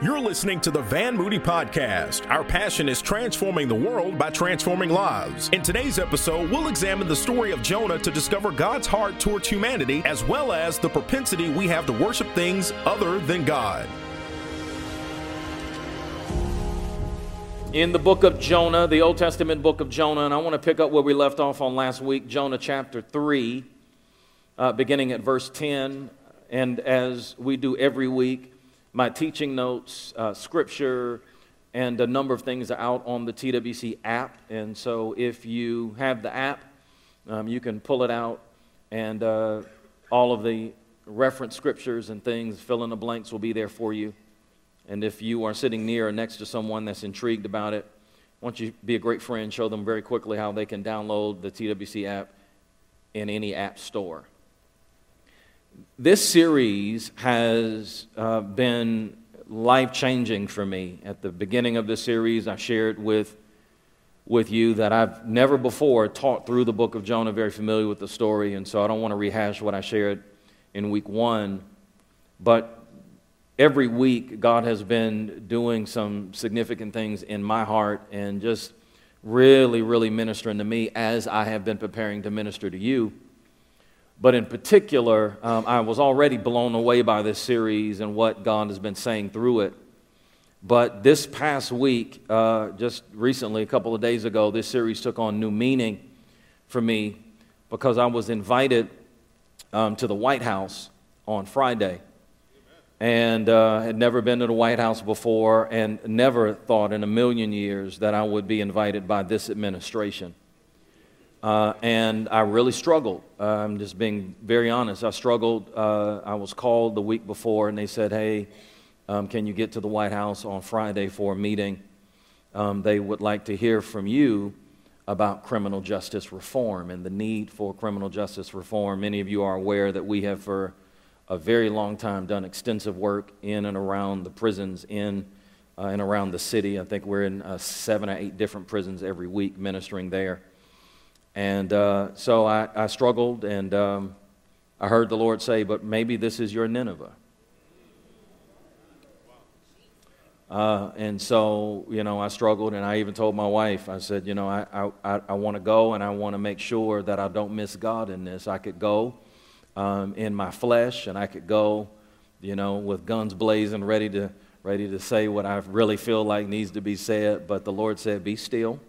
You're listening to the Van Moody Podcast. Our passion is transforming the world by transforming lives. In today's episode, we'll examine the story of Jonah to discover God's heart towards humanity, as well as the propensity we have to worship things other than God. In the book of Jonah, the Old Testament book of Jonah, and I want to pick up where we left off on last week, Jonah chapter 3, uh, beginning at verse 10. And as we do every week, my teaching notes, uh, scripture, and a number of things are out on the TWC app. And so if you have the app, um, you can pull it out, and uh, all of the reference scriptures and things, fill in the blanks will be there for you. And if you are sitting near or next to someone that's intrigued about it, why don't you be a great friend, show them very quickly how they can download the TWC app in any app store this series has uh, been life changing for me. At the beginning of this series, I shared with, with you that I've never before taught through the book of Jonah, very familiar with the story, and so I don't want to rehash what I shared in week one. But every week, God has been doing some significant things in my heart and just really, really ministering to me as I have been preparing to minister to you. But in particular, um, I was already blown away by this series and what God has been saying through it. But this past week, uh, just recently, a couple of days ago, this series took on new meaning for me because I was invited um, to the White House on Friday and uh, had never been to the White House before and never thought in a million years that I would be invited by this administration. Uh, and I really struggled. Uh, I'm just being very honest. I struggled. Uh, I was called the week before, and they said, Hey, um, can you get to the White House on Friday for a meeting? Um, they would like to hear from you about criminal justice reform and the need for criminal justice reform. Many of you are aware that we have, for a very long time, done extensive work in and around the prisons in uh, and around the city. I think we're in uh, seven or eight different prisons every week ministering there. And uh, so I, I, struggled, and um, I heard the Lord say, But maybe this is your Nineveh. Uh, and so, you know, I struggled, and I even told my wife, I said, You know, I, I, I want to go, and I want to make sure that I don't miss God in this. I could go um, in my flesh, and I could go, you know, with guns blazing, ready to, ready to say what I really feel like needs to be said. But the Lord said, Be still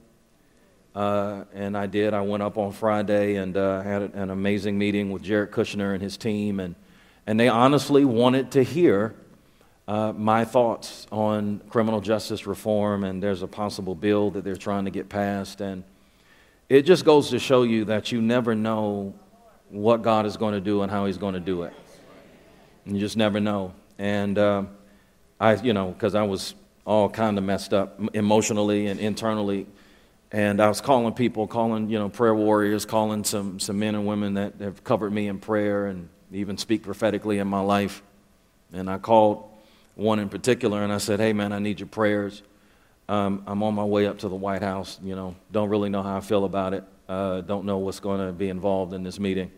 uh, and I did. I went up on Friday and uh, had an amazing meeting with Jared Kushner and his team, and, and they honestly wanted to hear uh, my thoughts on criminal justice reform, and there's a possible bill that they're trying to get passed. And it just goes to show you that you never know what God is going to do and how He's going to do it. You just never know. And uh, I, you know, because I was all kind of messed up emotionally and internally and I was calling people, calling, you know, prayer warriors, calling some, some men and women that have covered me in prayer and even speak prophetically in my life. And I called one in particular and I said, hey, man, I need your prayers. Um, I'm on my way up to the White House. You know, don't really know how I feel about it. Uh, don't know what's going to be involved in this meeting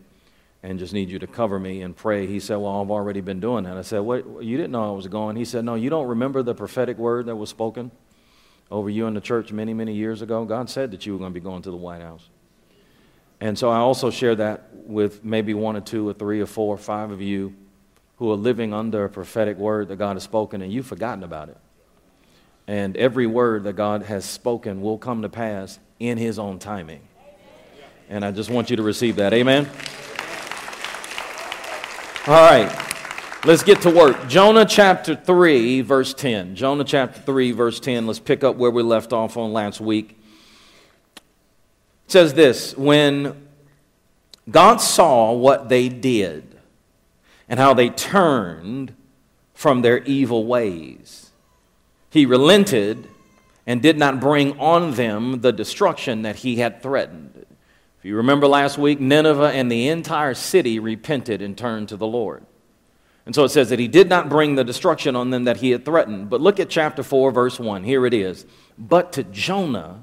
and just need you to cover me and pray. He said, Well, I've already been doing that. I said, What? You didn't know I was going? He said, No, you don't remember the prophetic word that was spoken? Over you in the church many, many years ago. God said that you were going to be going to the White House. And so I also share that with maybe one or two or three or four or five of you who are living under a prophetic word that God has spoken and you've forgotten about it. And every word that God has spoken will come to pass in His own timing. And I just want you to receive that. Amen. All right. Let's get to work. Jonah chapter 3, verse 10. Jonah chapter 3, verse 10. Let's pick up where we left off on last week. It says this When God saw what they did and how they turned from their evil ways, he relented and did not bring on them the destruction that he had threatened. If you remember last week, Nineveh and the entire city repented and turned to the Lord. And so it says that he did not bring the destruction on them that he had threatened. But look at chapter 4, verse 1. Here it is. But to Jonah,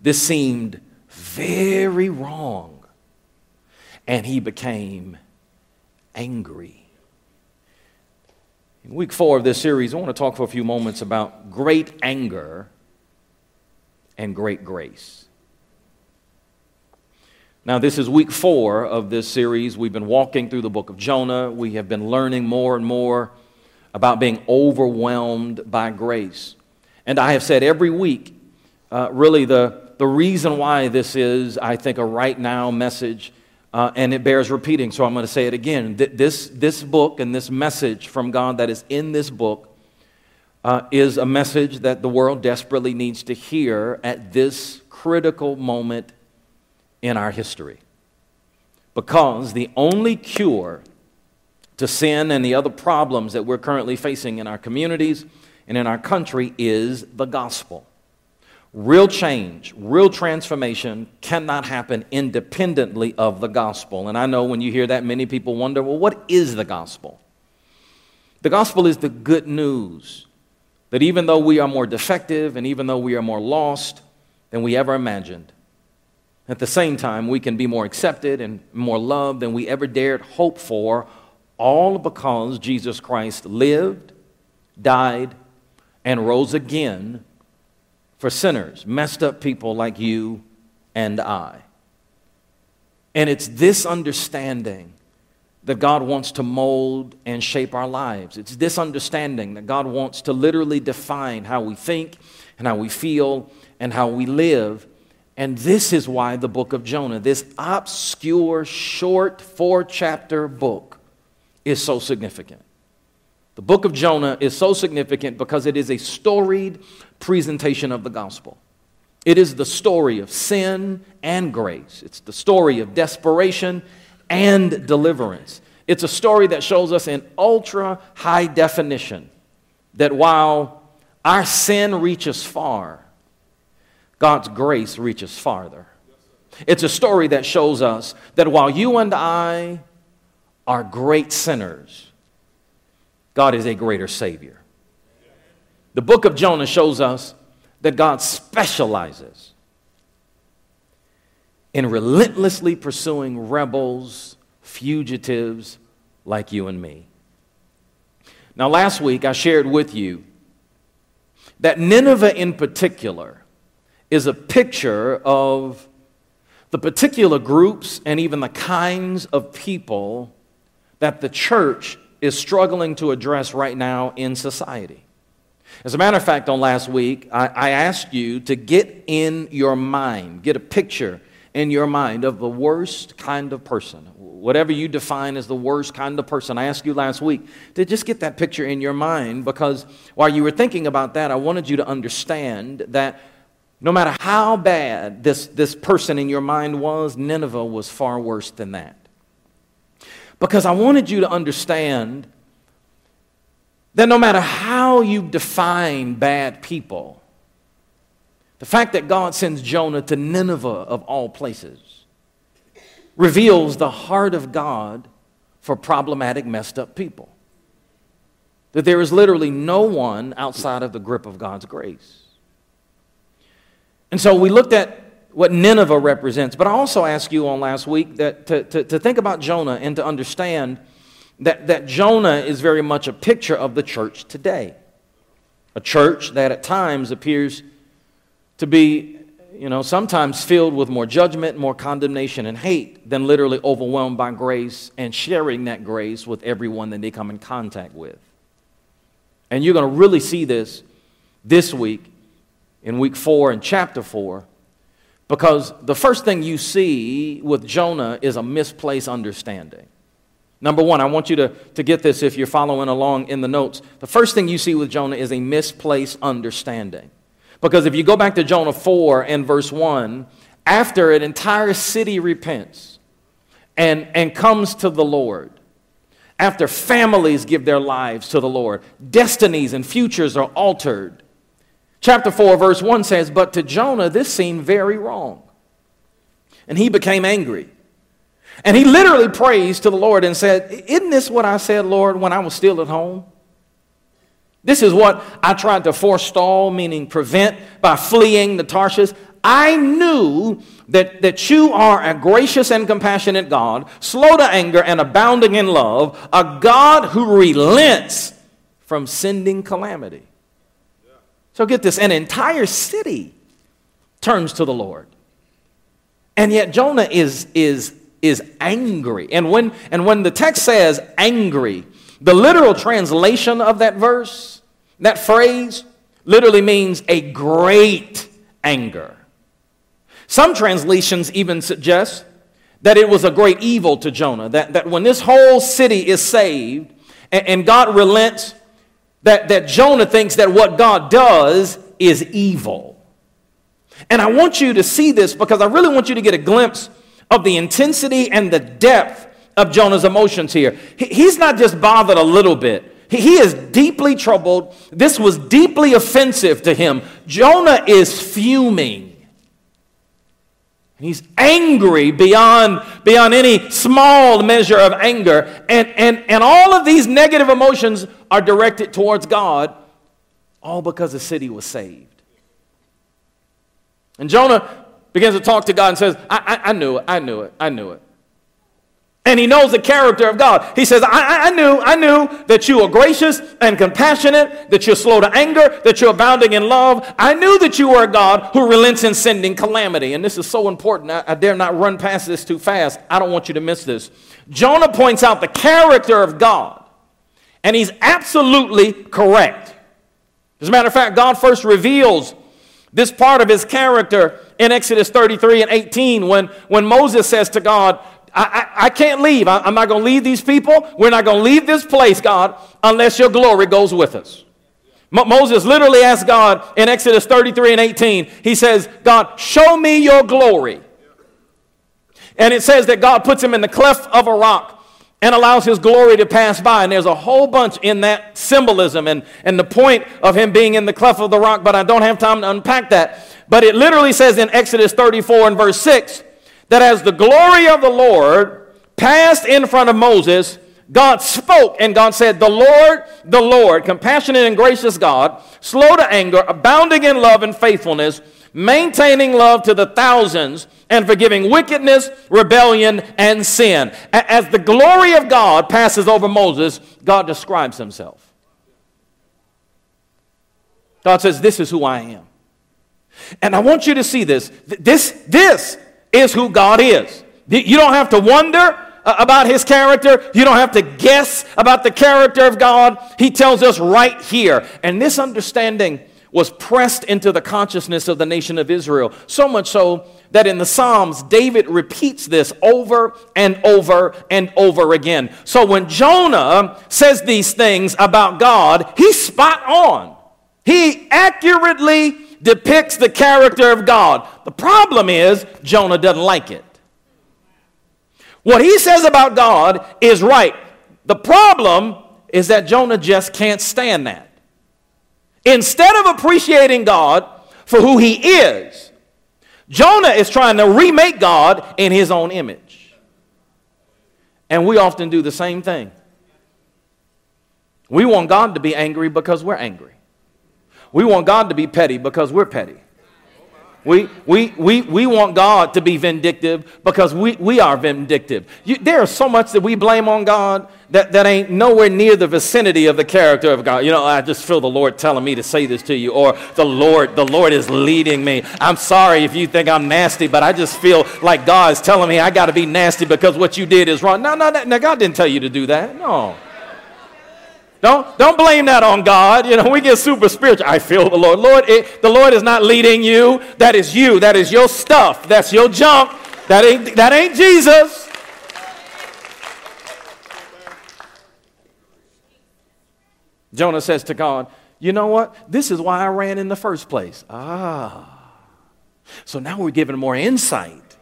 this seemed very wrong, and he became angry. In week four of this series, I want to talk for a few moments about great anger and great grace. Now, this is week four of this series. We've been walking through the book of Jonah. We have been learning more and more about being overwhelmed by grace. And I have said every week, uh, really, the, the reason why this is, I think, a right now message uh, and it bears repeating, so I'm going to say it again. This, this book and this message from God that is in this book uh, is a message that the world desperately needs to hear at this critical moment in our history. Because the only cure to sin and the other problems that we're currently facing in our communities and in our country is the gospel. Real change, real transformation cannot happen independently of the gospel. And I know when you hear that, many people wonder well, what is the gospel? The gospel is the good news that even though we are more defective and even though we are more lost than we ever imagined, at the same time, we can be more accepted and more loved than we ever dared hope for, all because Jesus Christ lived, died, and rose again for sinners, messed up people like you and I. And it's this understanding that God wants to mold and shape our lives. It's this understanding that God wants to literally define how we think and how we feel and how we live. And this is why the book of Jonah, this obscure, short, four chapter book, is so significant. The book of Jonah is so significant because it is a storied presentation of the gospel. It is the story of sin and grace, it's the story of desperation and deliverance. It's a story that shows us in ultra high definition that while our sin reaches far, God's grace reaches farther. It's a story that shows us that while you and I are great sinners, God is a greater Savior. The book of Jonah shows us that God specializes in relentlessly pursuing rebels, fugitives like you and me. Now, last week I shared with you that Nineveh in particular is a picture of the particular groups and even the kinds of people that the church is struggling to address right now in society. As a matter of fact, on last week, I, I, asked you to get in your mind, get a picture in your mind of the worst kind of person, whatever you define as the worst kind of person. I asked you last week to just get that picture in your mind because while you were thinking about that, I wanted you to understand that no matter how bad this, this person in your mind was, Nineveh was far worse than that. Because I wanted you to understand that no matter how you define bad people, the fact that God sends Jonah to Nineveh of all places reveals the heart of God for problematic, messed up people. That there is literally no one outside of the grip of God's grace. And so we looked at what Nineveh represents. But I also asked you on last week that to, to, to think about Jonah and to understand that, that Jonah is very much a picture of the church today. A church that at times appears to be, you know, sometimes filled with more judgment, more condemnation, and hate than literally overwhelmed by grace and sharing that grace with everyone that they come in contact with. And you're going to really see this this week in week four and chapter four because the first thing you see with Jonah is a misplaced understanding. Number one, I want you to, to get this if you're following along in the notes. The first thing you see with Jonah is a misplaced understanding. Because if you go back to Jonah 4 and verse 1, after an entire city repents and, and comes to the Lord, after families give their lives to the Lord, destinies and futures are altered, Chapter 4, verse 1 says, But to Jonah, this seemed very wrong. And he became angry. And he literally praised to the Lord and said, Isn't this what I said, Lord, when I was still at home? This is what I tried to forestall, meaning prevent, by fleeing the Tarshish. I knew that, that you are a gracious and compassionate God, slow to anger and abounding in love, a God who relents from sending calamity. So get this an entire city turns to the Lord. And yet Jonah is, is, is angry. And when, and when the text says angry, the literal translation of that verse, that phrase, literally means a great anger. Some translations even suggest that it was a great evil to Jonah, that, that when this whole city is saved and, and God relents, that, that Jonah thinks that what God does is evil. And I want you to see this because I really want you to get a glimpse of the intensity and the depth of Jonah's emotions here. He's not just bothered a little bit. He is deeply troubled. This was deeply offensive to him. Jonah is fuming. He's angry beyond, beyond any small measure of anger. And, and, and all of these negative emotions are directed towards God, all because the city was saved. And Jonah begins to talk to God and says, I, I, I knew it, I knew it, I knew it. And he knows the character of God. He says, I, I, knew, I knew that you are gracious and compassionate, that you're slow to anger, that you're abounding in love. I knew that you are a God who relents in sending calamity. And this is so important. I, I dare not run past this too fast. I don't want you to miss this. Jonah points out the character of God, and he's absolutely correct. As a matter of fact, God first reveals this part of his character in Exodus 33 and 18 when, when Moses says to God, I, I, can't leave. I, am not going to leave these people. We're not going to leave this place, God, unless your glory goes with us. Moses literally asked God in Exodus 33 and 18, he says, God, show me your glory. And it says that God puts him in the cleft of a rock and allows his glory to pass by. And there's a whole bunch in that symbolism and, and the point of him being in the cleft of the rock, but I don't have time to unpack that. But it literally says in Exodus 34 and verse 6 that as the glory of the Lord passed in front of Moses, God spoke and God said, The Lord, the Lord, compassionate and gracious God, slow to anger, abounding in love and faithfulness, maintaining love to the thousands, and forgiving wickedness, rebellion, and sin. As the glory of God passes over Moses, God describes himself. God says, This is who I am. And I want you to see this. This, this is who God is. You don't have to wonder uh, about his character. You don't have to guess about the character of God. He tells us right here. And this understanding was pressed into the consciousness of the nation of Israel. So much so that in the Psalms, David repeats this over and over and over again. So when Jonah says these things about God, he's spot on. He accurately depicts the character of God. The problem is, Jonah doesn't like it. What he says about God is right. The problem is that Jonah just can't stand that. Instead of appreciating God for who he is, Jonah is trying to remake God in his own image. And we often do the same thing. We want God to be angry because we're angry. We want God to be petty because we're petty. We, we, we, we want God to be vindictive because we, we are vindictive. You, there is so much that we blame on God that, that ain't nowhere near the vicinity of the character of God. You know, I just feel the Lord telling me to say this to you, or the Lord, the Lord is leading me. I'm sorry if you think I'm nasty, but I just feel like God is telling me I got to be nasty because what you did is wrong. No, no, no, God didn't tell you to do that. No. Don't, don't blame that on God. You know, we get super spiritual. I feel the Lord. Lord, it, the Lord is not leading you. That is you. That is your stuff. That's your junk. That ain't, that ain't Jesus. Jonah says to God, You know what? This is why I ran in the first place. Ah. So now we're given more insight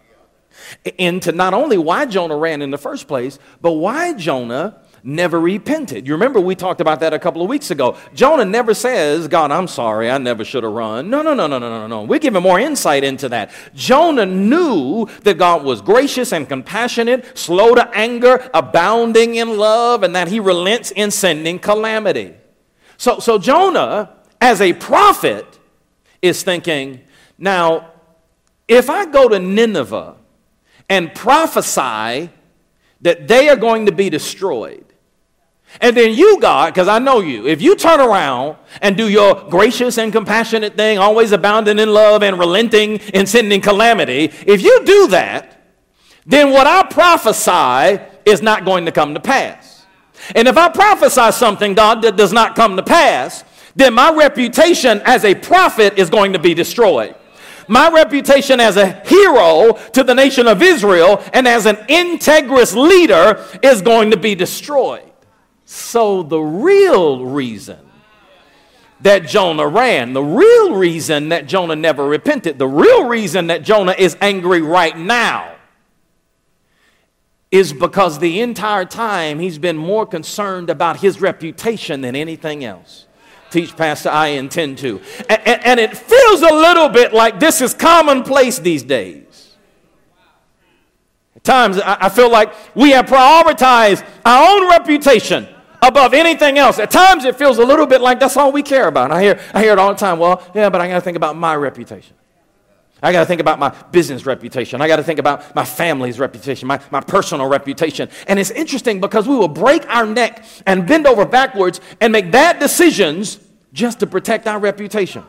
into not only why Jonah ran in the first place, but why Jonah never repented. You remember we talked about that a couple of weeks ago. Jonah never says, God, I'm sorry, I never should have run. No, no, no, no, no, no, no. We're giving more insight into that. Jonah knew that God was gracious and compassionate, slow to anger, abounding in love, and that he relents in sending calamity. So, so Jonah, as a prophet, is thinking, now, if I go to Nineveh and prophesy that they are going to be destroyed, And then you, God, because I know you, if you turn around and do your gracious and compassionate thing, always abounding in love and relenting in sending calamity, if you do that, then what I prophesy is not going to come to pass. And if I prophesy something, God, that does not come to pass, then my reputation as a prophet is going to be destroyed. My reputation as a hero to the nation of Israel and as an integrous leader is going to be destroyed. So, the real reason that Jonah ran, the real reason that Jonah never repented, the real reason that Jonah is angry right now is because the entire time he's been more concerned about his reputation than anything else. Teach, Pastor, I intend to. And, and, and it feels a little bit like this is commonplace these days. At times, I feel like we have prioritized our own reputation above anything else. At times it feels a little bit like that's all we care about. I hear, I hear it all the time. Well, yeah, but I got to think about my reputation. I got to think about my business reputation. I got to think about my family's reputation, my, my personal reputation. And it's interesting because we will break our neck and bend over backwards and make bad decisions just to protect our reputation.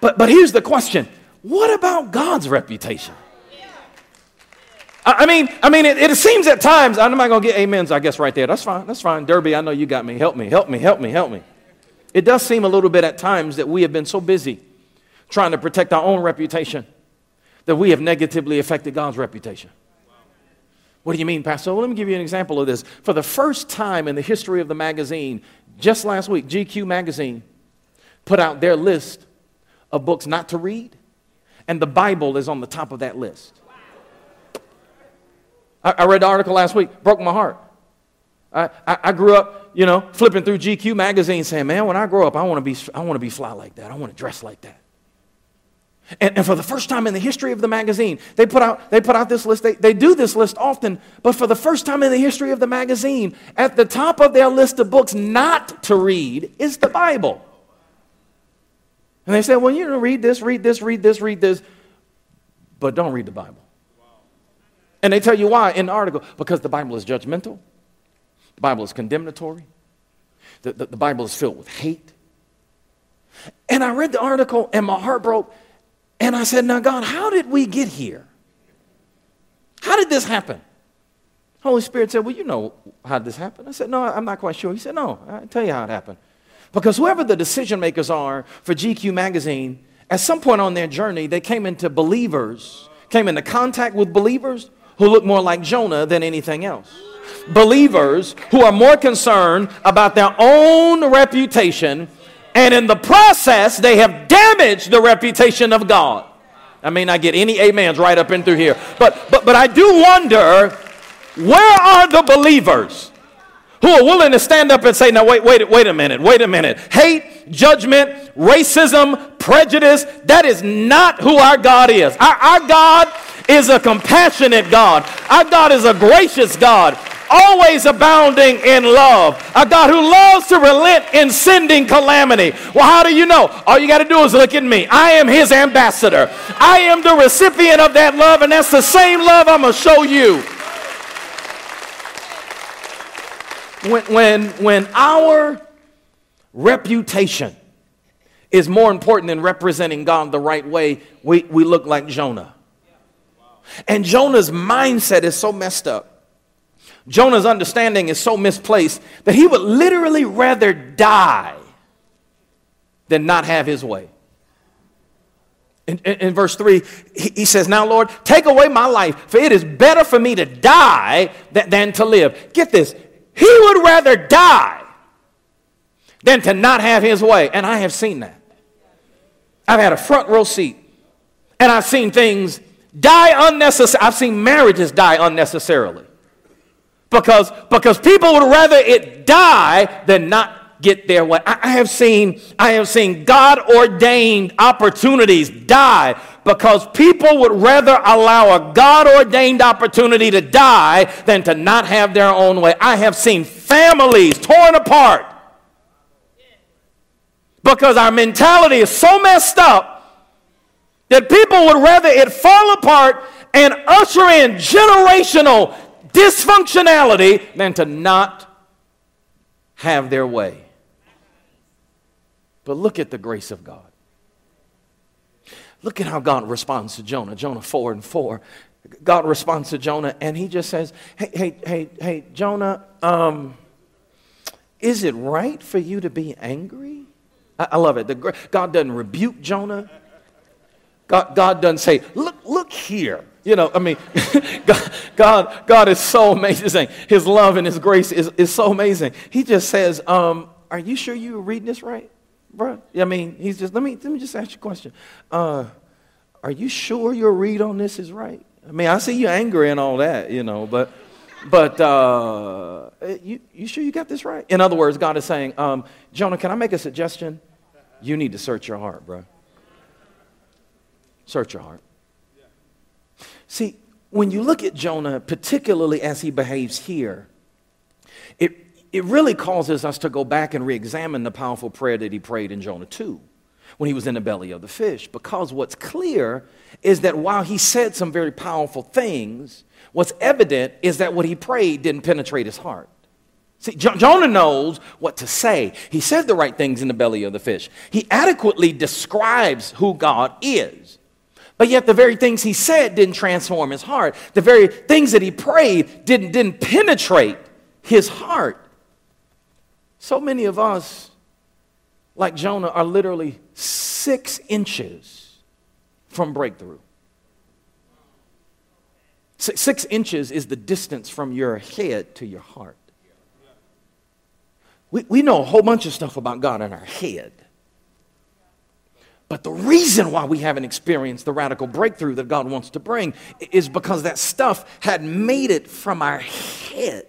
But, but here's the question what about God's reputation? I mean, I mean, it, it seems at times, I'm not going to get amens, I guess, right there. That's fine. That's fine. Derby, I know you got me. Help me, help me, help me, help me. It does seem a little bit at times that we have been so busy trying to protect our own reputation that we have negatively affected God's reputation. What do you mean, Pastor? Well, let me give you an example of this. For the first time in the history of the magazine, just last week, GQ magazine put out their list of books not to read, and the Bible is on the top of that list. I, I read the article last week, broke my heart. I, I, I, grew up, you know, flipping through GQ magazine saying, man, when I grow up, I want to be, I want to be fly like that. I want to dress like that. And, and, for the first time in the history of the magazine, they put out, they put out this list. They, they do this list often, but for the first time in the history of the magazine, at the top of their list of books not to read is the Bible. And they say, well, you know, read this, read this, read this, read this, but don't read the Bible. And they tell you why in the article because the Bible is judgmental, the Bible is condemnatory, the, the, the Bible is filled with hate. And I read the article and my heart broke. And I said, Now, God, how did we get here? How did this happen? Holy Spirit said, Well, you know how this happen? I said, No, I'm not quite sure. He said, No, I'll tell you how it happened. Because whoever the decision makers are for GQ magazine, at some point on their journey, they came into believers, came into contact with believers who look more like Jonah than anything else. Believers who are more concerned about their own reputation, and in the process, they have damaged the reputation of God. I may not get any amens right up in through here, but, but, but I do wonder where are the believers who are willing to stand up and say, now, wait, wait, wait a minute, wait a minute. Hate, judgment, racism, prejudice, that is not who our God is. Our, our God is a compassionate God. Our God is a gracious God, always abounding in love. A God who loves to relent in sending calamity. Well, how do you know? All you got to do is look at me. I am his ambassador. I am the recipient of that love, and that's the same love I'm going to show you. When, when, when our reputation is more important than representing God the right way, we, we look like Jonah. And Jonah's mindset is so messed up. Jonah's understanding is so misplaced that he would literally rather die than not have his way. In, in, in verse 3, he, he, says, Now, Lord, take away my life, for it is better for me to die than, than to live. Get this, he would rather die than to not have his way. And I have seen that. I've had a front row seat, and I've seen things die unnecessarily. I've seen marriages die unnecessarily. Because, because people would rather it die than not get their way. I, I have seen, I have seen God ordained opportunities die because people would rather allow a God ordained opportunity to die than to not have their own way. I have seen families torn apart because our mentality is so messed up that people would rather it fall apart and usher in generational dysfunctionality than to not have their way. But look at the grace of God. Look at how God responds to Jonah. Jonah 4 and 4. God responds to Jonah and he just says, Hey, hey, hey, hey, Jonah, um, is it right for you to be angry? I, I love it. The, God doesn't rebuke Jonah. God, God doesn't say, look, look here. You know, I mean, God, God, is so amazing. His love and His grace is, is so amazing. He just says, um, Are you sure you were reading this right, bro? I mean, he's just, let me, let me just ask you a question. Uh, are you sure your read on this is right? I mean, I see you angry and all that, you know, but, but uh, you, you sure you got this right? In other words, God is saying, um, Jonah, can I make a suggestion? You need to search your heart, bro. Search your heart. See, when you look at Jonah, particularly as he behaves here, it, it really causes us to go back and re examine the powerful prayer that he prayed in Jonah 2 when he was in the belly of the fish. Because what's clear is that while he said some very powerful things, what's evident is that what he prayed didn't penetrate his heart. See, Jonah knows what to say. He said the right things in the belly of the fish. He adequately describes who God is. But yet, the very things he said didn't transform his heart. The very things that he prayed didn't, didn't penetrate his heart. So many of us, like Jonah, are literally six inches from breakthrough. Six, inches is the distance from your head to your heart. We, we know a whole bunch of stuff about God in our head. But the reason why we haven't experienced the radical breakthrough that God wants to bring is because that stuff had made it from our head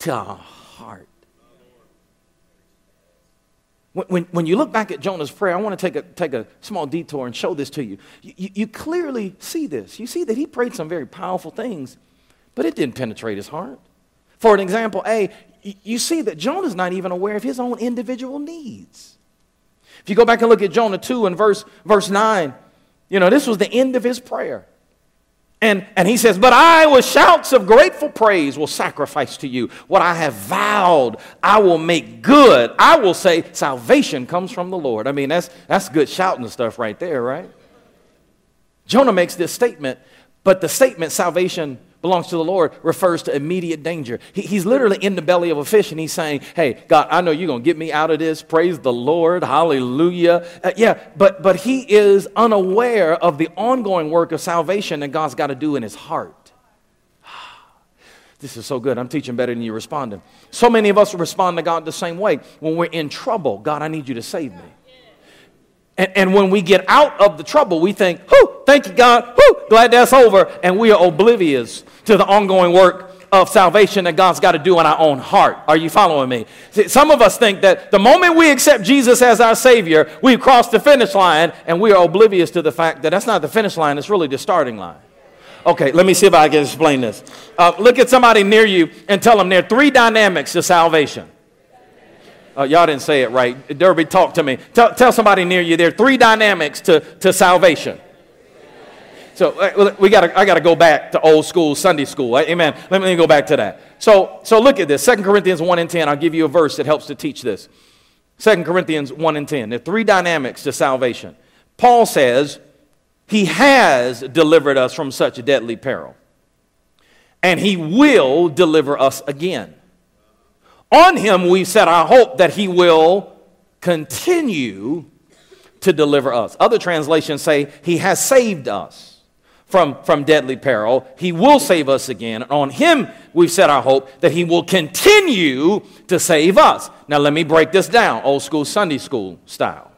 to our heart. When, when, when you look back at Jonah's prayer, I want to take a, take a small detour and show this to you. You, you. you clearly see this. You see that he prayed some very powerful things, but it didn't penetrate his heart. For an example, A, you see that Jonah's not even aware of his own individual needs. If you go back and look at Jonah 2 and verse, verse 9, you know, this was the end of his prayer. And, and he says, But I, with shouts of grateful praise, will sacrifice to you what I have vowed. I will make good. I will say, Salvation comes from the Lord. I mean, that's, that's good shouting stuff right there, right? Jonah makes this statement, but the statement, salvation belongs to the Lord refers to immediate danger. He, he's literally in the belly of a fish and he's saying, Hey, God, I know you're going to get me out of this. Praise the Lord. Hallelujah. Uh, yeah, but, but he is unaware of the ongoing work of salvation that God's got to do in his heart. This is so good. I'm teaching better than you responding. So many of us respond to God the same way. When we're in trouble, God, I need you to save me. And, and when we get out of the trouble, we think, whoo, thank you, God, whoo, glad that's over. And we are oblivious to the ongoing work of salvation that God's got to do in our own heart. Are you following me? See, some of us think that the moment we accept Jesus as our Savior, we've crossed the finish line, and we are oblivious to the fact that that's not the finish line, it's really the starting line. Okay, let me see if I can explain this. Uh, look at somebody near you and tell them there are three dynamics to salvation. Uh, y'all didn't say it right. Derby, talk to me. Tell, tell somebody near you there are three dynamics to, to salvation. So uh, we got I got to go back to old school Sunday school. Amen. Let me go back to that. So, so look at this. Second Corinthians 1 and 10. I'll give you a verse that helps to teach this. Second Corinthians 1 and 10. There are three dynamics to salvation. Paul says, He has delivered us from such deadly peril, and He will deliver us again. On Him we set our hope that He will continue to deliver us. Other translations say, He has saved us from, from deadly peril. He will save us again. On him we've set our hope that he will continue to save us. Now, let me break this down, old school Sunday school style.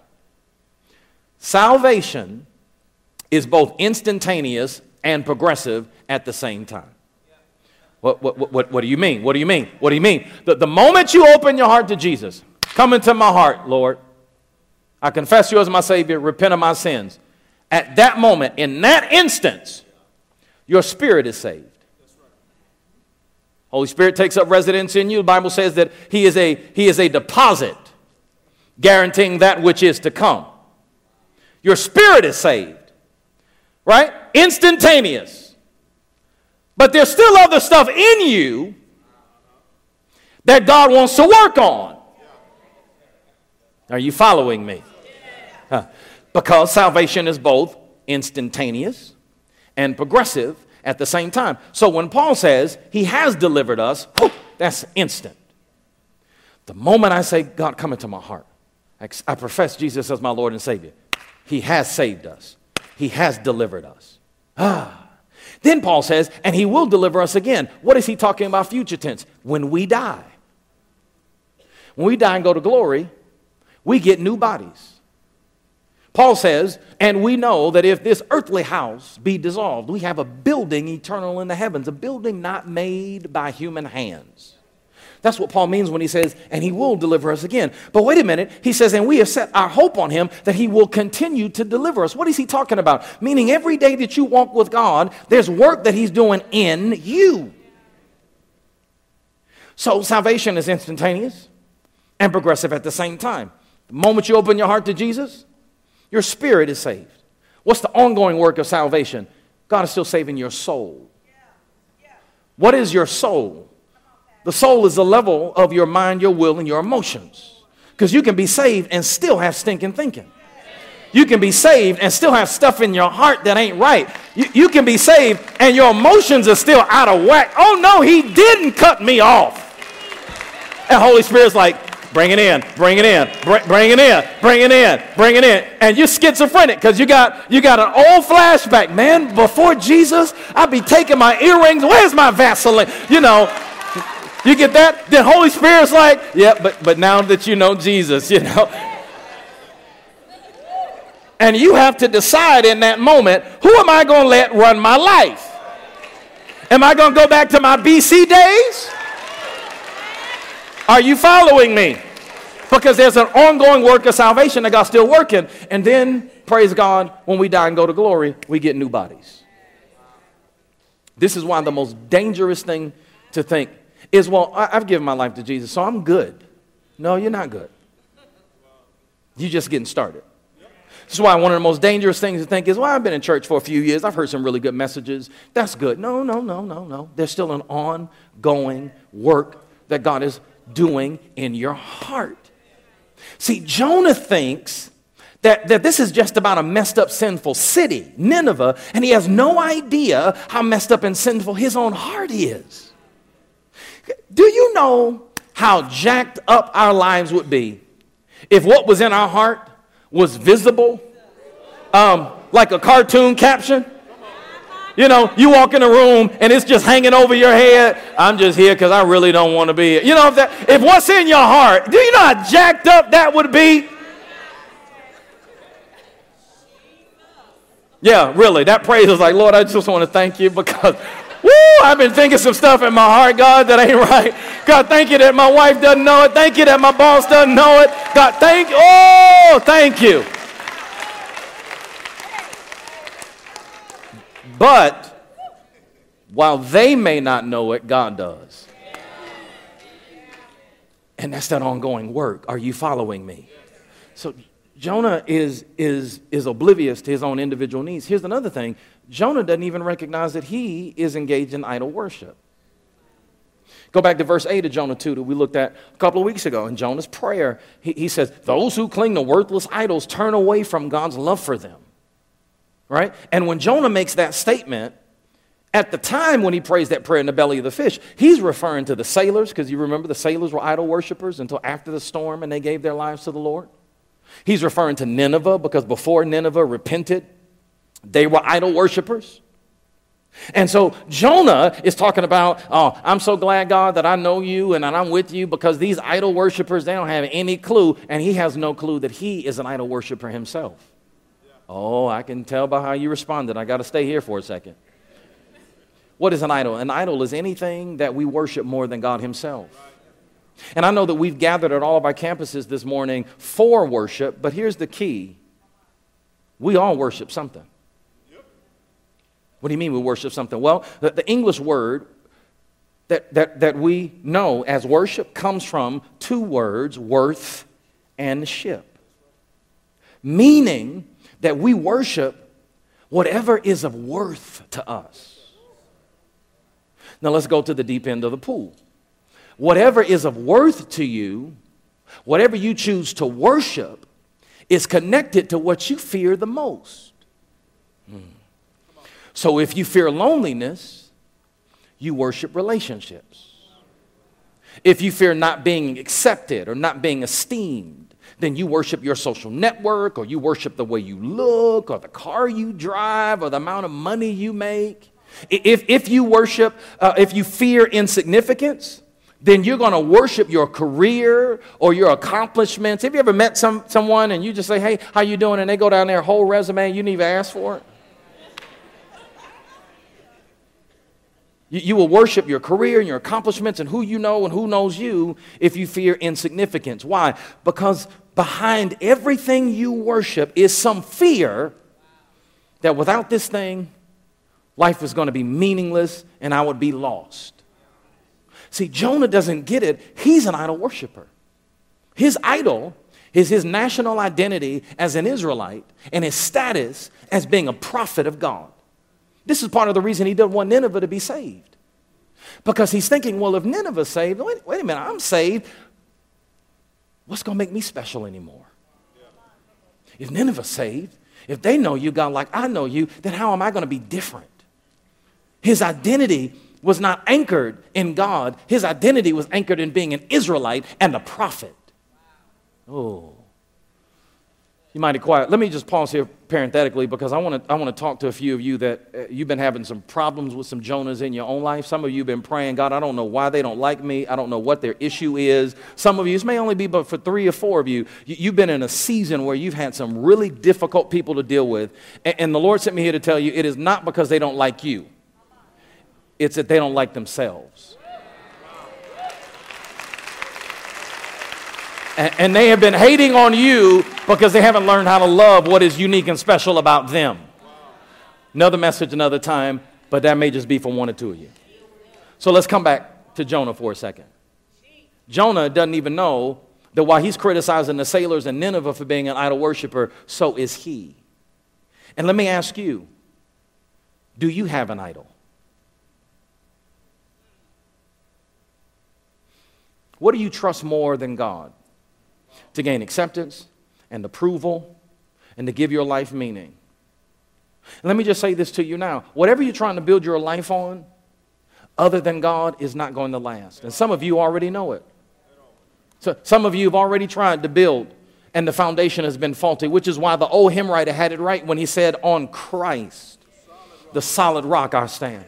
Salvation is both instantaneous and progressive at the same time. What, what, what, what do you mean? What do you mean? What do you mean? The, the moment you open your heart to Jesus, come into my heart, Lord. I confess you as my Savior, repent of my sins at that moment, in that instance, your spirit is saved. Holy Spirit takes up residence in you. The Bible says that He is a, he is a deposit guaranteeing that which is to come. Your spirit is saved, right? Instantaneous. But there's still other stuff in you that God wants to work on. Are you following me? Huh. Because salvation is both instantaneous and progressive at the same time. So when Paul says he has delivered us, whew, that's instant. The moment I say, God, come into my heart, I profess Jesus as my Lord and Savior, he has saved us, he has delivered us. Ah. Then Paul says, and he will deliver us again. What is he talking about future tense? When we die. When we die and go to glory, we get new bodies. Paul says, and we know that if this earthly house be dissolved, we have a building eternal in the heavens, a building not made by human hands. That's what Paul means when he says, and he will deliver us again. But wait a minute, he says, and we have set our hope on him that he will continue to deliver us. What is he talking about? Meaning, every day that you walk with God, there's work that he's doing in you. So, salvation is instantaneous and progressive at the same time. The moment you open your heart to Jesus, your spirit is saved. What's the ongoing work of salvation? God is still saving your soul. What is your soul? The soul is the level of your mind, your will, and your emotions. Because you can be saved and still have stinking thinking. You can be saved and still have stuff in your heart that ain't right. You, you can be saved and your emotions are still out of whack. Oh no, he didn't cut me off. And Holy Spirit's like, bring it in, bring it in, bring, bring it in, bring it in, bring it in. And you're schizophrenic because you got, you got an old flashback. Man, before Jesus, I'd be taking my earrings. Where's my Vaseline? You know, you get that? The Holy Spirit's like, yeah, but, but now that you know Jesus, you know. And you have to decide in that moment who am I going to let run my life? Am I going to go back to my BC days? Are you following me? Because there's an ongoing work of salvation that God's still working. And then, praise God, when we die and go to glory, we get new bodies. This is why the most dangerous thing to think is, well, I've given my life to Jesus, so I'm good. No, you're not good. You're just getting started. This is why one of the most dangerous things to think is, well, I've been in church for a few years. I've heard some really good messages. That's good. No, no, no, no, no. There's still an ongoing work that God is doing in your heart. See, Jonah thinks that, that this is just about a messed up, sinful city, Nineveh, and he has no idea how messed up and sinful his own heart is. Do you know how jacked up our lives would be if what was in our heart was visible, um, like a cartoon caption? You know, you walk in a room and it's just hanging over your head. I'm just here because I really don't want to be here. You know, if, that, if what's in your heart, do you know how jacked up that would be? Yeah, really. That praise is like, Lord, I just want to thank you because Woo! I've been thinking some stuff in my heart, God, that ain't right. God, thank you that my wife doesn't know it. Thank you that my boss doesn't know it. God, thank you. Oh, thank you. But while they may not know it, God does. And that's that ongoing work. Are you following me? So Jonah is, is, is oblivious to his own individual needs. Here's another thing Jonah doesn't even recognize that he is engaged in idol worship. Go back to verse 8 of Jonah 2 that we looked at a couple of weeks ago. In Jonah's prayer, he, he says, Those who cling to worthless idols turn away from God's love for them. Right? And when Jonah makes that statement, at the time when he prays that prayer in the belly of the fish, he's referring to the sailors, because you remember the sailors were idol worshippers until after the storm and they gave their lives to the Lord. He's referring to Nineveh because before Nineveh repented, they were idol worshippers. And so Jonah is talking about, oh, I'm so glad, God, that I know you and that I'm with you because these idol worshippers, they don't have any clue. And he has no clue that he is an idol worshiper himself. Yeah. Oh, I can tell by how you responded. I got to stay here for a second. What is an idol? An idol is anything that we worship more than God himself. And I know that we've gathered at all of our campuses this morning for worship, but here's the key we all worship something. What do you mean we worship something? Well, the, the English word that, that, that we know as worship comes from two words worth and ship. Meaning that we worship whatever is of worth to us. Now let's go to the deep end of the pool. whatever is of worth to you, whatever you choose to worship, is connected to what you fear the most. So if you fear loneliness, you worship relationships. If you fear not being accepted or not being esteemed, then you worship your social network or you worship the way you look or the car you drive or the amount of money you make. If, if you worship, uh, if you fear insignificance, then you're going to worship your career or your accomplishments. Have you ever met some, someone and you just say, hey, how you doing? And they go down their whole resume, you didn't even ask for it? You, you will worship your career and your accomplishments and who you know and who knows you if you fear insignificance. Why? Because behind everything you worship is some fear that without this thing, life is going to be meaningless and I would be lost. See, Jonah doesn't get it. He's an idol worshiper. His idol is his national identity as an Israelite and his status as being a prophet of God. This is part of the reason he doesn't want Nineveh to be saved. Because he's thinking, well, if Nineveh's saved, wait, wait a minute, I'm saved. What's going to make me special anymore? If Nineveh's saved, if they know you, God, like I know you, then how am I going to be different? His identity was not anchored in God, his identity was anchored in being an Israelite and a prophet. Oh. You might be quiet. Let me just pause here parenthetically because I want to I want to talk to a few of you that uh, you've been having some problems with some Jonahs in your own life. Some of you have been praying, God, I don't know why they don't like me. I don't know what their issue is. Some of you, this may only be but for three or four of you, you you've been in a season where you've had some really difficult people to deal with. And, and the Lord sent me here to tell you it is not because they don't like you, it's that they don't like themselves. And they have been hating on you because they haven't learned how to love what is unique and special about them. Another message, another time, but that may just be for one or two of you. So let's come back to Jonah for a second. Jonah doesn't even know that while he's criticizing the sailors in Nineveh for being an idol worshiper, so is he. And let me ask you do you have an idol? What do you trust more than God? To gain acceptance and approval and to give your life meaning. Let me just say this to you now whatever you're trying to build your life on, other than God, is not going to last. And some of you already know it. So some of you have already tried to build, and the foundation has been faulty, which is why the old hymn writer had it right when he said, On Christ, the solid rock I stand.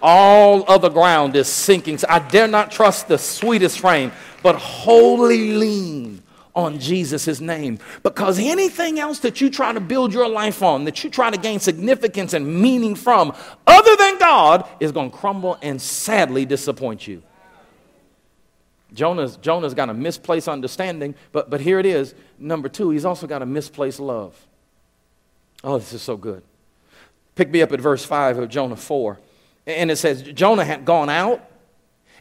All other ground is sinking. I dare not trust the sweetest frame, but wholly lean on Jesus' name. Because anything else that you try to build your life on, that you try to gain significance and meaning from, other than God, is going to crumble and sadly disappoint you. Jonah's, Jonah's got a misplaced understanding, but, but here it is. Number two, he's also got a misplaced love. Oh, this is so good. Pick me up at verse 5 of Jonah 4. And it says, Jonah had gone out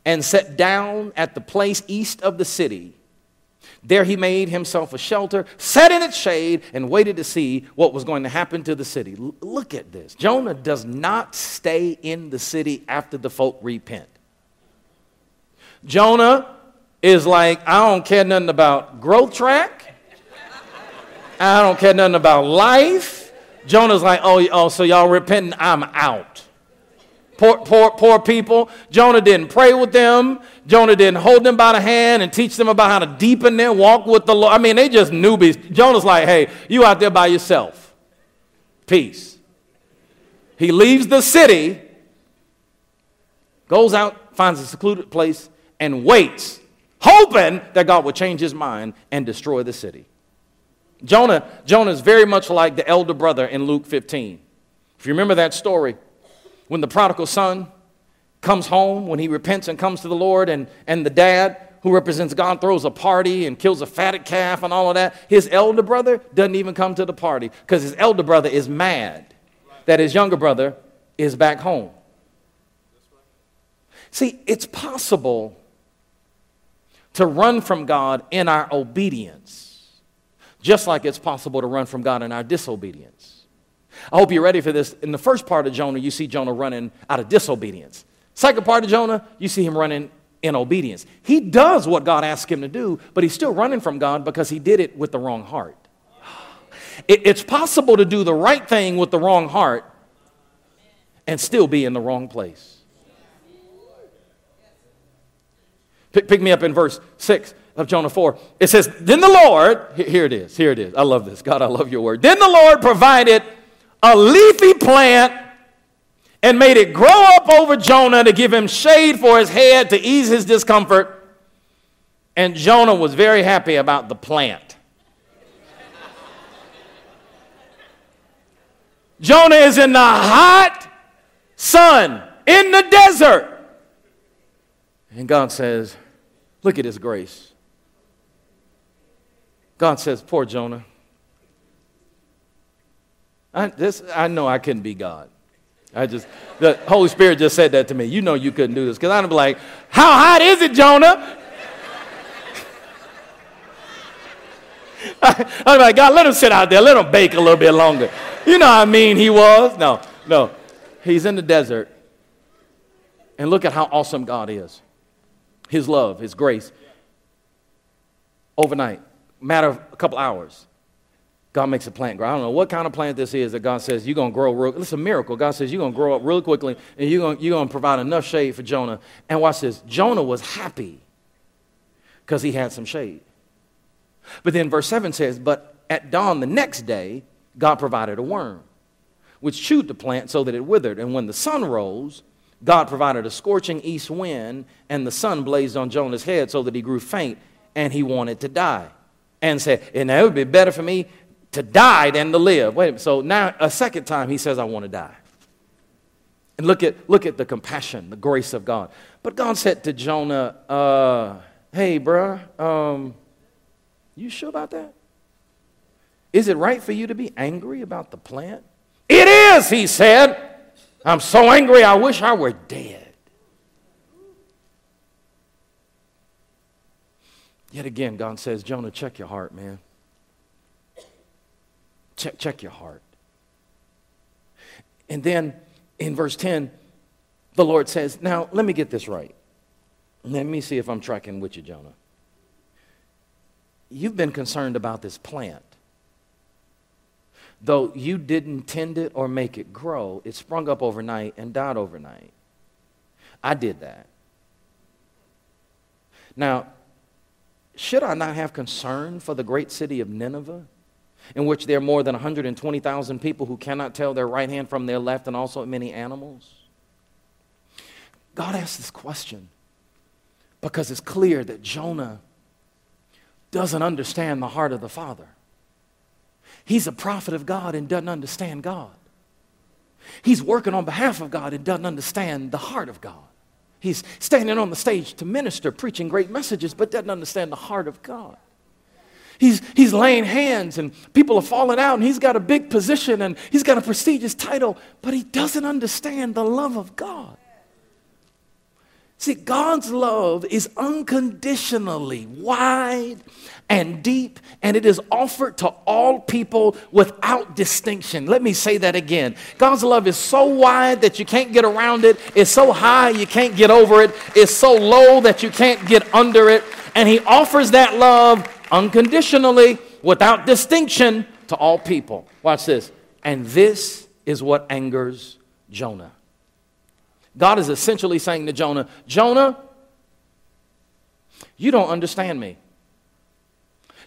and sat down at the place east of the city there he made himself a shelter, sat in its shade, and waited to see what was going to happen to the city. L- look at this. Jonah does not stay in the city after the folk repent. Jonah is like, I don't care nothing about growth track. I don't care nothing about life. Jonah's like, oh, oh so y'all repenting? I'm out. Poor, poor, poor people. Jonah didn't pray with them. Jonah didn't hold them by the hand and teach them about how to deepen their walk with the Lord. I mean, they just newbies. Jonah's like, hey, you out there by yourself. Peace. He leaves the city, goes out, finds a secluded place, and waits, hoping that God would change his mind and destroy the city. Jonah, Jonah is very much like the elder brother in Luke 15. If you remember that story, when the prodigal son comes home, when he repents and comes to the Lord, and, and the dad, who represents God, throws a party and kills a fatted calf and all of that, his elder brother doesn't even come to the party because his elder brother is mad that his younger brother is back home. See, it's possible to run from God in our obedience, just like it's possible to run from God in our disobedience. I hope you're ready for this. In the first part of Jonah, you see Jonah running out of disobedience. Second part of Jonah, you see him running in obedience. He does what God asks him to do, but he's still running from God because he did it with the wrong heart. it's possible to do the right thing with the wrong heart and still be in the wrong place. Pick, pick me up in verse 6 of Jonah 4. It says, Then the Lord, here it is, here it is. I love this. God, I love your word. Then the Lord provided a leafy plant and made it grow up over Jonah to give him shade for his head to ease his discomfort. And Jonah was very happy about the plant. Jonah is in the hot sun in the desert. And God says, Look at his grace. God says, Poor Jonah. I, this, I know I couldn't be God. I just, the Holy Spirit just said that to me. You know you couldn't do this. Because I'd be like, How hot is it, Jonah? I'd be like, God, let him sit out there. Let him bake a little bit longer. You know how mean he was? No, no. He's in the desert. And look at how awesome God is. His love, His grace. Overnight, matter of a couple hours, God makes a plant grow. I don't know what kind of plant this is that God says you're going to grow real. It's a miracle. God says you're going to grow up really quickly and you're going, you're to provide enough shade for Jonah. And watch this Jonah was happy because he had some shade. But then verse 7 says, But at dawn the next day, God provided a worm, which chewed the plant so that it withered. And when the sun rose, God provided a scorching east wind, and the sun blazed on Jonah's head so that he grew faint and he wanted to die. And said, And it would be better for me to die than to live. Wait, a minute. so now a second time he says, I want to die. And look at, look at the compassion, the grace of God. But God said to Jonah, uh, Hey, bruh, um, you sure about that? Is it right for you to be angry about the plant? It is, he said. I'm so angry, I wish I were dead. Yet again, God says, Jonah, check your heart, man. Check, check your heart. And then in verse 10, the Lord says, Now, let me get this right. Let me see if I'm tracking with you, Jonah. You've been concerned about this plant. Though you didn't tend it or make it grow, it sprung up overnight and died overnight. I did that. Now, should I not have concern for the great city of Nineveh? In which there are more than 120,000 people who cannot tell their right hand from their left, and also many animals? God asked this question because it's clear that Jonah doesn't understand the heart of the Father. He's a prophet of God and doesn't understand God. He's working on behalf of God and doesn't understand the heart of God. He's standing on the stage to minister, preaching great messages, but doesn't understand the heart of God. He's, he's laying hands and people are falling out and he's got a big position and he's got a prestigious title, but he doesn't understand the love of God. See, God's love is unconditionally wide and deep, and it is offered to all people without distinction. Let me say that again. God's love is so wide that you can't get around it, it's so high you can't get over it, it's so low that you can't get under it, and He offers that love unconditionally, without distinction, to all people. Watch this. And this is what angers Jonah. God is essentially saying to Jonah, Jonah, you don't understand me.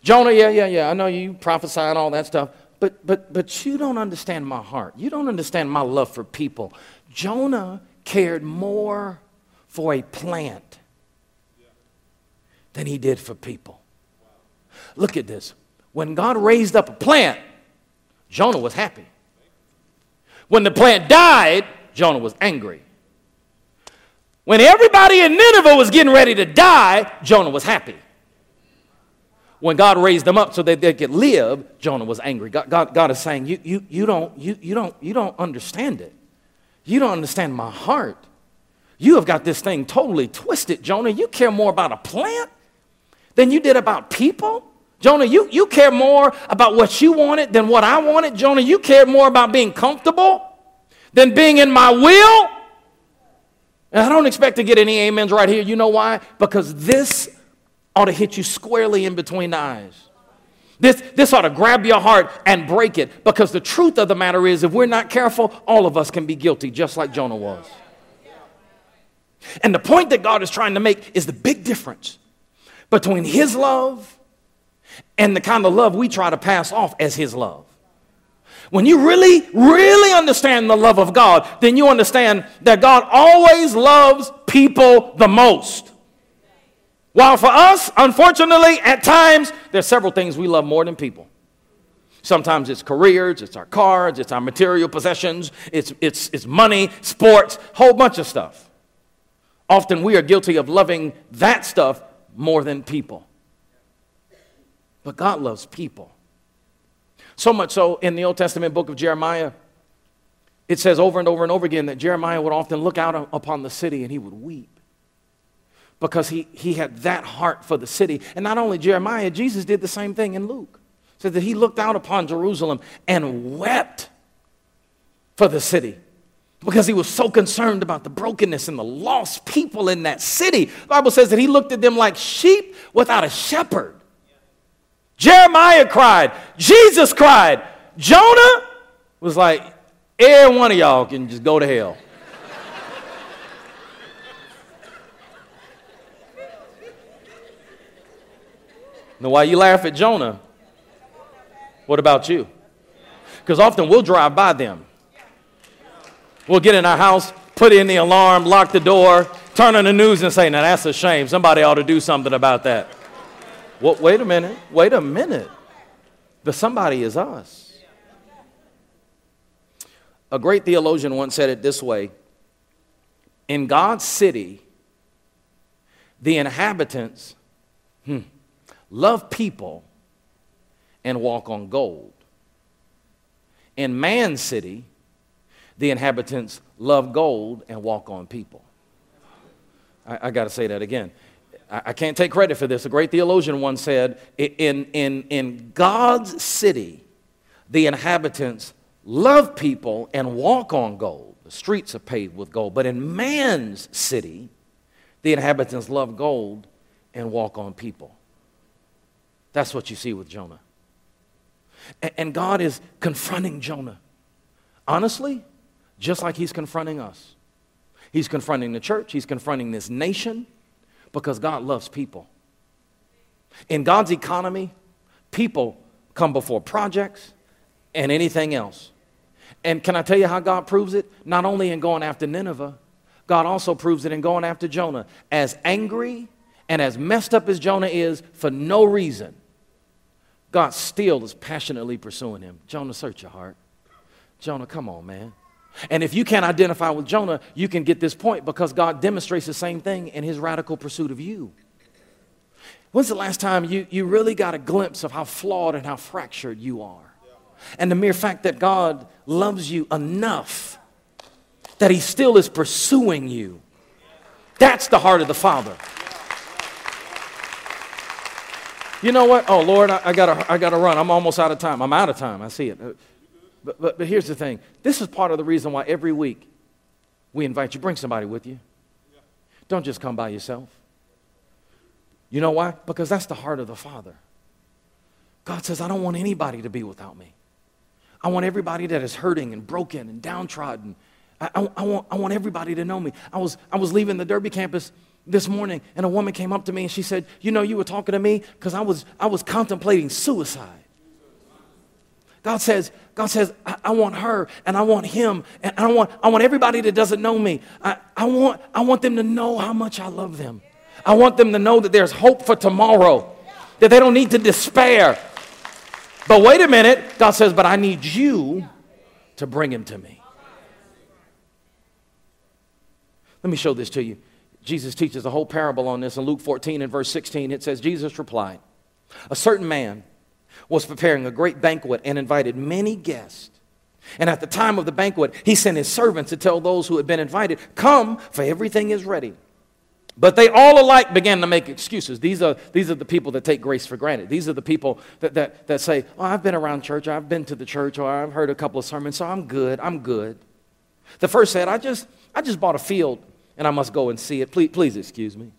Jonah, yeah, yeah, yeah, I know you prophesy and all that stuff, but, but, but you don't understand my heart. You don't understand my love for people. Jonah cared more for a plant than he did for people. Look at this. When God raised up a plant, Jonah was happy. When the plant died, Jonah was angry. When everybody in Nineveh was getting ready to die, Jonah was happy. When God raised them up so that they could live, Jonah was angry. God, God, God is saying, you, you, you, don't, you, you, don't, you don't understand it. You don't understand my heart. You have got this thing totally twisted, Jonah. You care more about a plant than you did about people. Jonah, you, you care more about what you wanted than what I wanted. Jonah, you care more about being comfortable than being in my will. And I don't expect to get any amens right here. You know why? Because this ought to hit you squarely in between the eyes. This, this ought to grab your heart and break it because the truth of the matter is, if we're not careful, all of us can be guilty, just like Jonah was. And the point that God is trying to make is the big difference between His love and the kind of love we try to pass off as His love. When you really, really understand the love of God, then you understand that God always loves people the most. While for us, unfortunately, at times, there's several things we love more than people. Sometimes it's careers, it's our cars, it's our material possessions, it's, it's, it's money, sports, whole bunch of stuff. Often we are guilty of loving that stuff more than people. But God loves people. So much so in the Old Testament book of Jeremiah, it says over and over and over again that Jeremiah would often look out upon the city and he would weep because he, he had that heart for the city. And not only Jeremiah, Jesus did the same thing in Luke. Said that he looked out upon Jerusalem and wept for the city because he was so concerned about the brokenness and the lost people in that city. The Bible says that he looked at them like sheep without a shepherd. Jeremiah cried, Jesus cried. Jonah was like, every one of y'all can just go to hell. now, why you laugh at Jonah? What about you? Because often we'll drive by them. We'll get in our house, put in the alarm, lock the door, turn on the news and say, now that's a shame. Somebody ought to do something about that. Well, wait a minute. Wait a minute. The somebody is us. A great theologian once said it this way In God's city, the inhabitants hmm, love people and walk on gold. In man's city, the inhabitants love gold and walk on people. I, I got to say that again. I can't take credit for this. A great theologian once said, in, in, in God's city, the inhabitants love people and walk on gold. The streets are paved with gold. But in man's city, the inhabitants love gold and walk on people. That's what you see with Jonah. And God is confronting Jonah. Honestly, just like he's confronting us. He's confronting the church, he's confronting this nation, because God loves people. In God's economy, people come before projects and anything else. And can I tell you how God proves it? Not only in going after Nineveh, God also proves it in going after Jonah. As angry and as messed up as Jonah is, for no reason, God still is passionately pursuing him. Jonah, search your heart. Jonah, come on, man. And if you can't identify with Jonah, you can get this point because God demonstrates the same thing in his radical pursuit of you. When's the last time you, you really got a glimpse of how flawed and how fractured you are? And the mere fact that God loves you enough that he still is pursuing you. That's the heart of the Father. You know what? Oh, Lord, I, I, gotta, I gotta run. I'm almost out of time. I'm out of time. I see it. But, but, but here's the thing this is part of the reason why every week we invite you, bring somebody with you. Don't just come by yourself. You know why? Because that's the heart of the Father. God says, I don't want anybody to be without me. I want everybody that is hurting and broken and downtrodden. I, I, I, want, I want everybody to know me. I was, I was leaving the Derby campus this morning, and a woman came up to me and she said, You know, you were talking to me because I was, I was contemplating suicide. God says, God says, I, I, want her and I want him and I want, I want everybody that doesn't know me. I, I, want, I want them to know how much I love them. I want them to know that there's hope for tomorrow, that they don't need to despair. But wait a minute, God says, but I need you to bring him to me. Let me show this to you. Jesus teaches a whole parable on this in Luke 14 and verse 16. It says, Jesus replied, A certain man was preparing a great banquet and invited many guests. And at the time of the banquet, he sent his servants to tell those who had been invited, Come, for everything is ready. But they all alike began to make excuses. These are, these are the people that take grace for granted. These are the people that, that, that say, Oh, I've been around church, I've been to the church, or I've heard a couple of sermons, so I'm good, I'm good. The first said, I just, I just bought a field and I must go and see it. Please, please excuse me.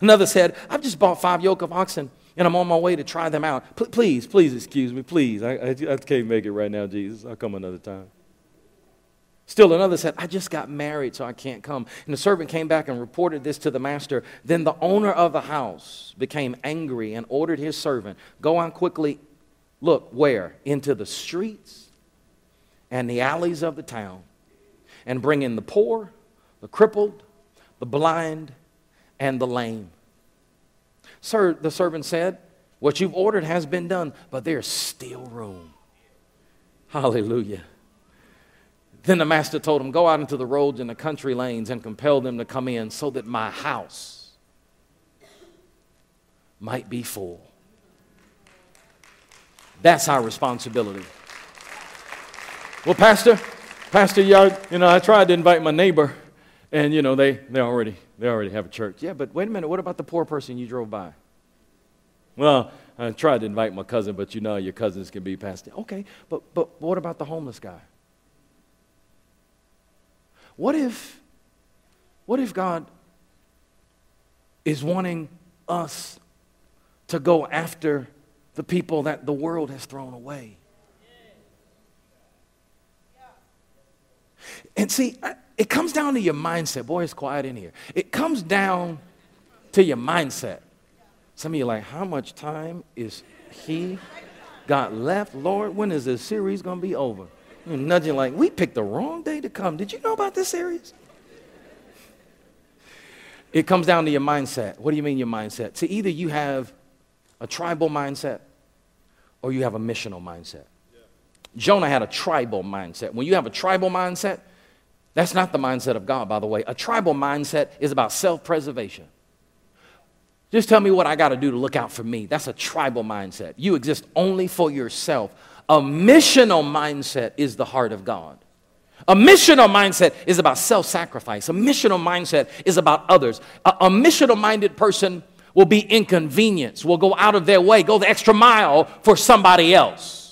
Another said, I've just bought five yoke of oxen and I'm on my way to try them out. P- please, please excuse me, please. I, I, I can't make it right now, Jesus. I'll come another time. Still another said, I just got married, so I can't come. And the servant came back and reported this to the master. Then the owner of the house became angry and ordered his servant, Go on quickly, look, where? Into the streets and the alleys of the town, and bring in the poor, the crippled, the blind, and the lame. Sir, the servant said, What you've ordered has been done, but there's still room. Hallelujah. Then the master told him, Go out into the roads and the country lanes and compel them to come in so that my house might be full. That's our responsibility. Well, Pastor, Pastor, you know, I tried to invite my neighbor, and you know, they, they already they already have a church. Yeah, but wait a minute. What about the poor person you drove by? Well, I tried to invite my cousin, but you know your cousins can be past. Okay, but, but what about the homeless guy? What if, what if God is wanting us to go after the people that the world has thrown away? And see, it comes down to your mindset. Boy, it's quiet in here. It comes down to your mindset. Some of you like, how much time is he got left? Lord, when is this series going to be over? You're nudging like, we picked the wrong day to come. Did you know about this series? It comes down to your mindset. What do you mean your mindset? See, either you have a tribal mindset or you have a missional mindset. Jonah had a tribal mindset. When you have a tribal mindset, that's not the mindset of God, by the way. A tribal mindset is about self preservation. Just tell me what I got to do to look out for me. That's a tribal mindset. You exist only for yourself. A missional mindset is the heart of God. A missional mindset is about self sacrifice. A missional mindset is about others. A, a missional minded person will be inconvenienced, will go out of their way, go the extra mile for somebody else.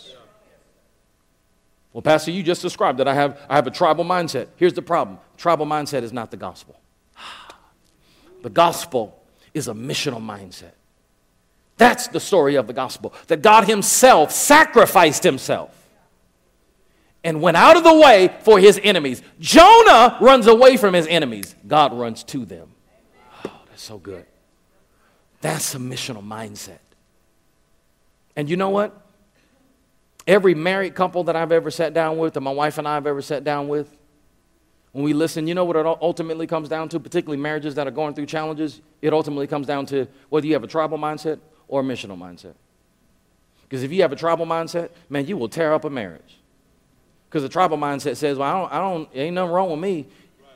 Well, Pastor, you just described that I have, I have a tribal mindset. Here's the problem tribal mindset is not the gospel. The gospel is a missional mindset. That's the story of the gospel that God Himself sacrificed Himself and went out of the way for His enemies. Jonah runs away from his enemies, God runs to them. Oh, that's so good. That's a missional mindset. And you know what? Every married couple that I've ever sat down with, that my wife and I have ever sat down with, when we listen, you know what it ultimately comes down to, particularly marriages that are going through challenges? It ultimately comes down to whether you have a tribal mindset or a missional mindset. Because if you have a tribal mindset, man, you will tear up a marriage. Because the tribal mindset says, well, I don't, I don't, ain't nothing wrong with me.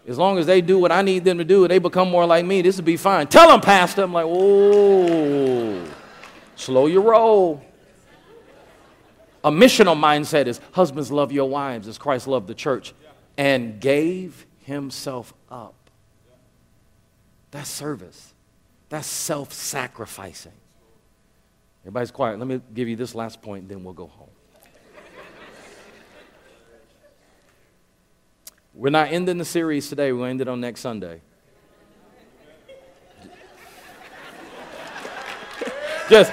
As long as they do what I need them to do and they become more like me, this will be fine. Tell them, Pastor. I'm like, oh, slow your roll. A missional mindset is husbands love your wives as Christ loved the church and gave himself up. That's service. That's self sacrificing. Everybody's quiet. Let me give you this last point, then we'll go home. We're not ending the series today, we'll end it on next Sunday. Just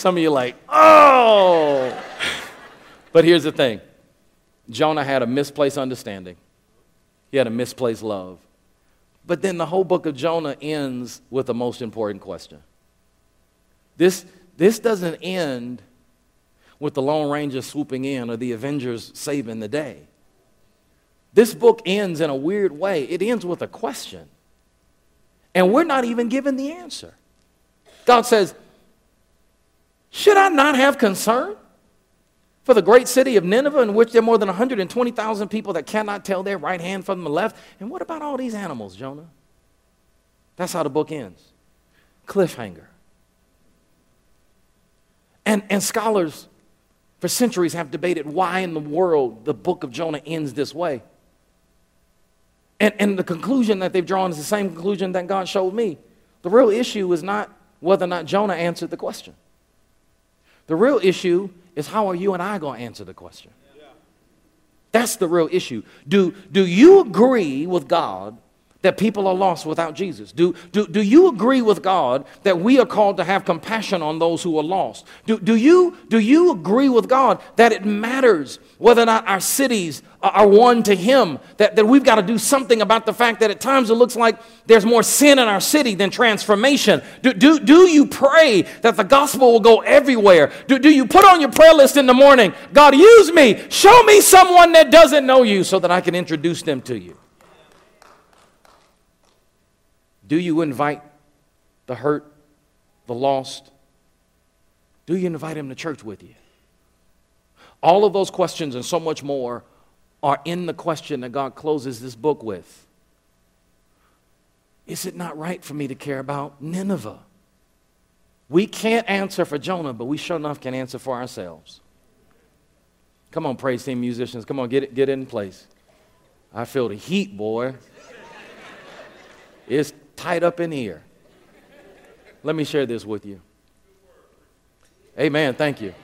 some of you like, oh. But here's the thing Jonah had a misplaced understanding, he had a misplaced love. But then the whole book of Jonah ends with the most important question. This, this doesn't end with the Lone Ranger swooping in or the Avengers saving the day. This book ends in a weird way. It ends with a question. And we're not even given the answer. God says, should I not have concern for the great city of Nineveh, in which there are more than 120,000 people that cannot tell their right hand from the left? And what about all these animals, Jonah? That's how the book ends. Cliffhanger. And, and scholars for centuries have debated why in the world the book of Jonah ends this way. And, and the conclusion that they've drawn is the same conclusion that God showed me. The real issue is not whether or not Jonah answered the question. The real issue is how are you and I going to answer the question? That's the real issue. Do, do you agree with God that people are lost without Jesus? Do, do, do you agree with God that we are called to have compassion on those who are lost? Do, do, you, do you agree with God that it matters whether or not our cities are one to Him? That, that we've got to do something about the fact that at times it looks like there's more sin in our city than transformation? Do, do, do you pray that the gospel will go everywhere? Do, do you put on your prayer list in the morning, God, use me, show me someone that doesn't know you so that I can introduce them to you? Do you invite the hurt, the lost? Do you invite him to church with you? All of those questions and so much more are in the question that God closes this book with. Is it not right for me to care about Nineveh? We can't answer for Jonah, but we sure enough can answer for ourselves. Come on, praise team musicians. Come on, get it, get it in place. I feel the heat, boy. It's tight up in here. Let me share this with you. Amen. Thank you.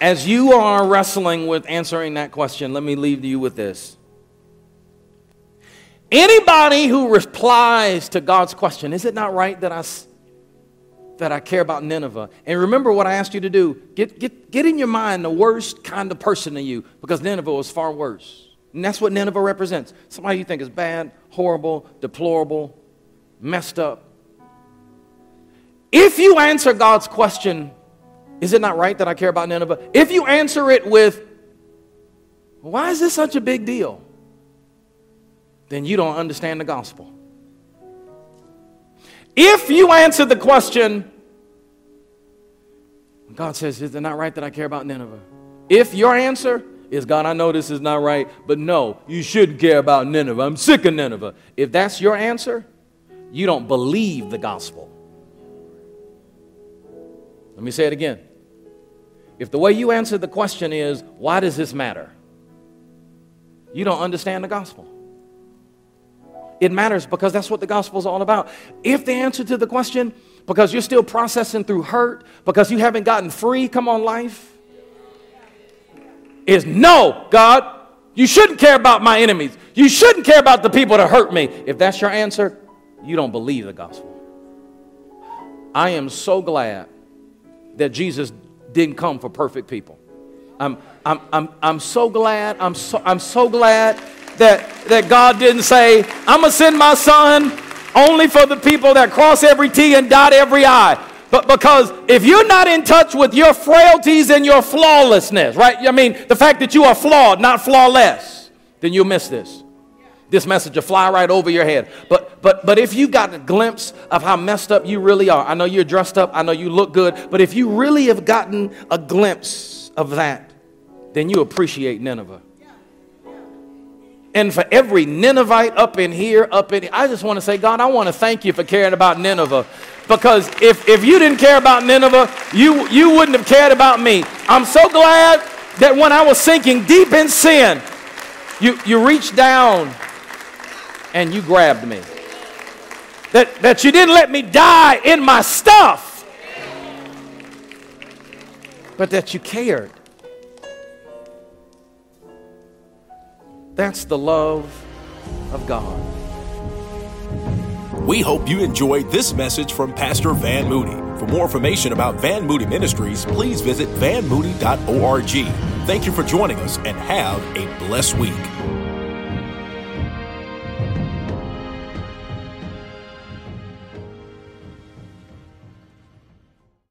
As you are wrestling with answering that question, let me leave you with this. Anybody who replies to God's question, is it not right that I that I care about Nineveh. And remember what I asked you to do. Get, get, get in your mind the worst kind of person in you because Nineveh was far worse. And that's what Nineveh represents. Somebody you think is bad, horrible, deplorable, messed up. If you answer God's question, is it not right that I care about Nineveh? If you answer it with, why is this such a big deal? Then you don't understand the gospel. If you answer the question, God says, Is it not right that I care about Nineveh? If your answer is, God, I know this is not right, but no, you shouldn't care about Nineveh. I'm sick of Nineveh. If that's your answer, you don't believe the gospel. Let me say it again. If the way you answer the question is, Why does this matter? You don't understand the gospel. It matters because that's what the gospel is all about. If the answer to the question, because you're still processing through hurt, because you haven't gotten free, come on, life, is no, God, you shouldn't care about my enemies. You shouldn't care about the people that hurt me. If that's your answer, you don't believe the gospel. I am so glad that Jesus didn't come for perfect people. I'm, I'm, I'm, I'm so glad, I'm so, I'm so glad that, that God didn't say, I'm going to send my son only for the people that cross every T and dot every I. But because if you're not in touch with your frailties and your flawlessness, right? I mean, the fact that you are flawed, not flawless, then you'll miss this. This message will fly right over your head. But but but if you got a glimpse of how messed up you really are, I know you're dressed up, I know you look good, but if you really have gotten a glimpse of that, then you appreciate Nineveh. And for every Ninevite up in here, up in I just want to say, God, I want to thank you for caring about Nineveh. Because if, if you didn't care about Nineveh, you, you wouldn't have cared about me. I'm so glad that when I was sinking deep in sin, you, you reached down and you grabbed me. That, that you didn't let me die in my stuff, but that you cared. That's the love of God. We hope you enjoyed this message from Pastor Van Moody. For more information about Van Moody Ministries, please visit vanmoody.org. Thank you for joining us and have a blessed week.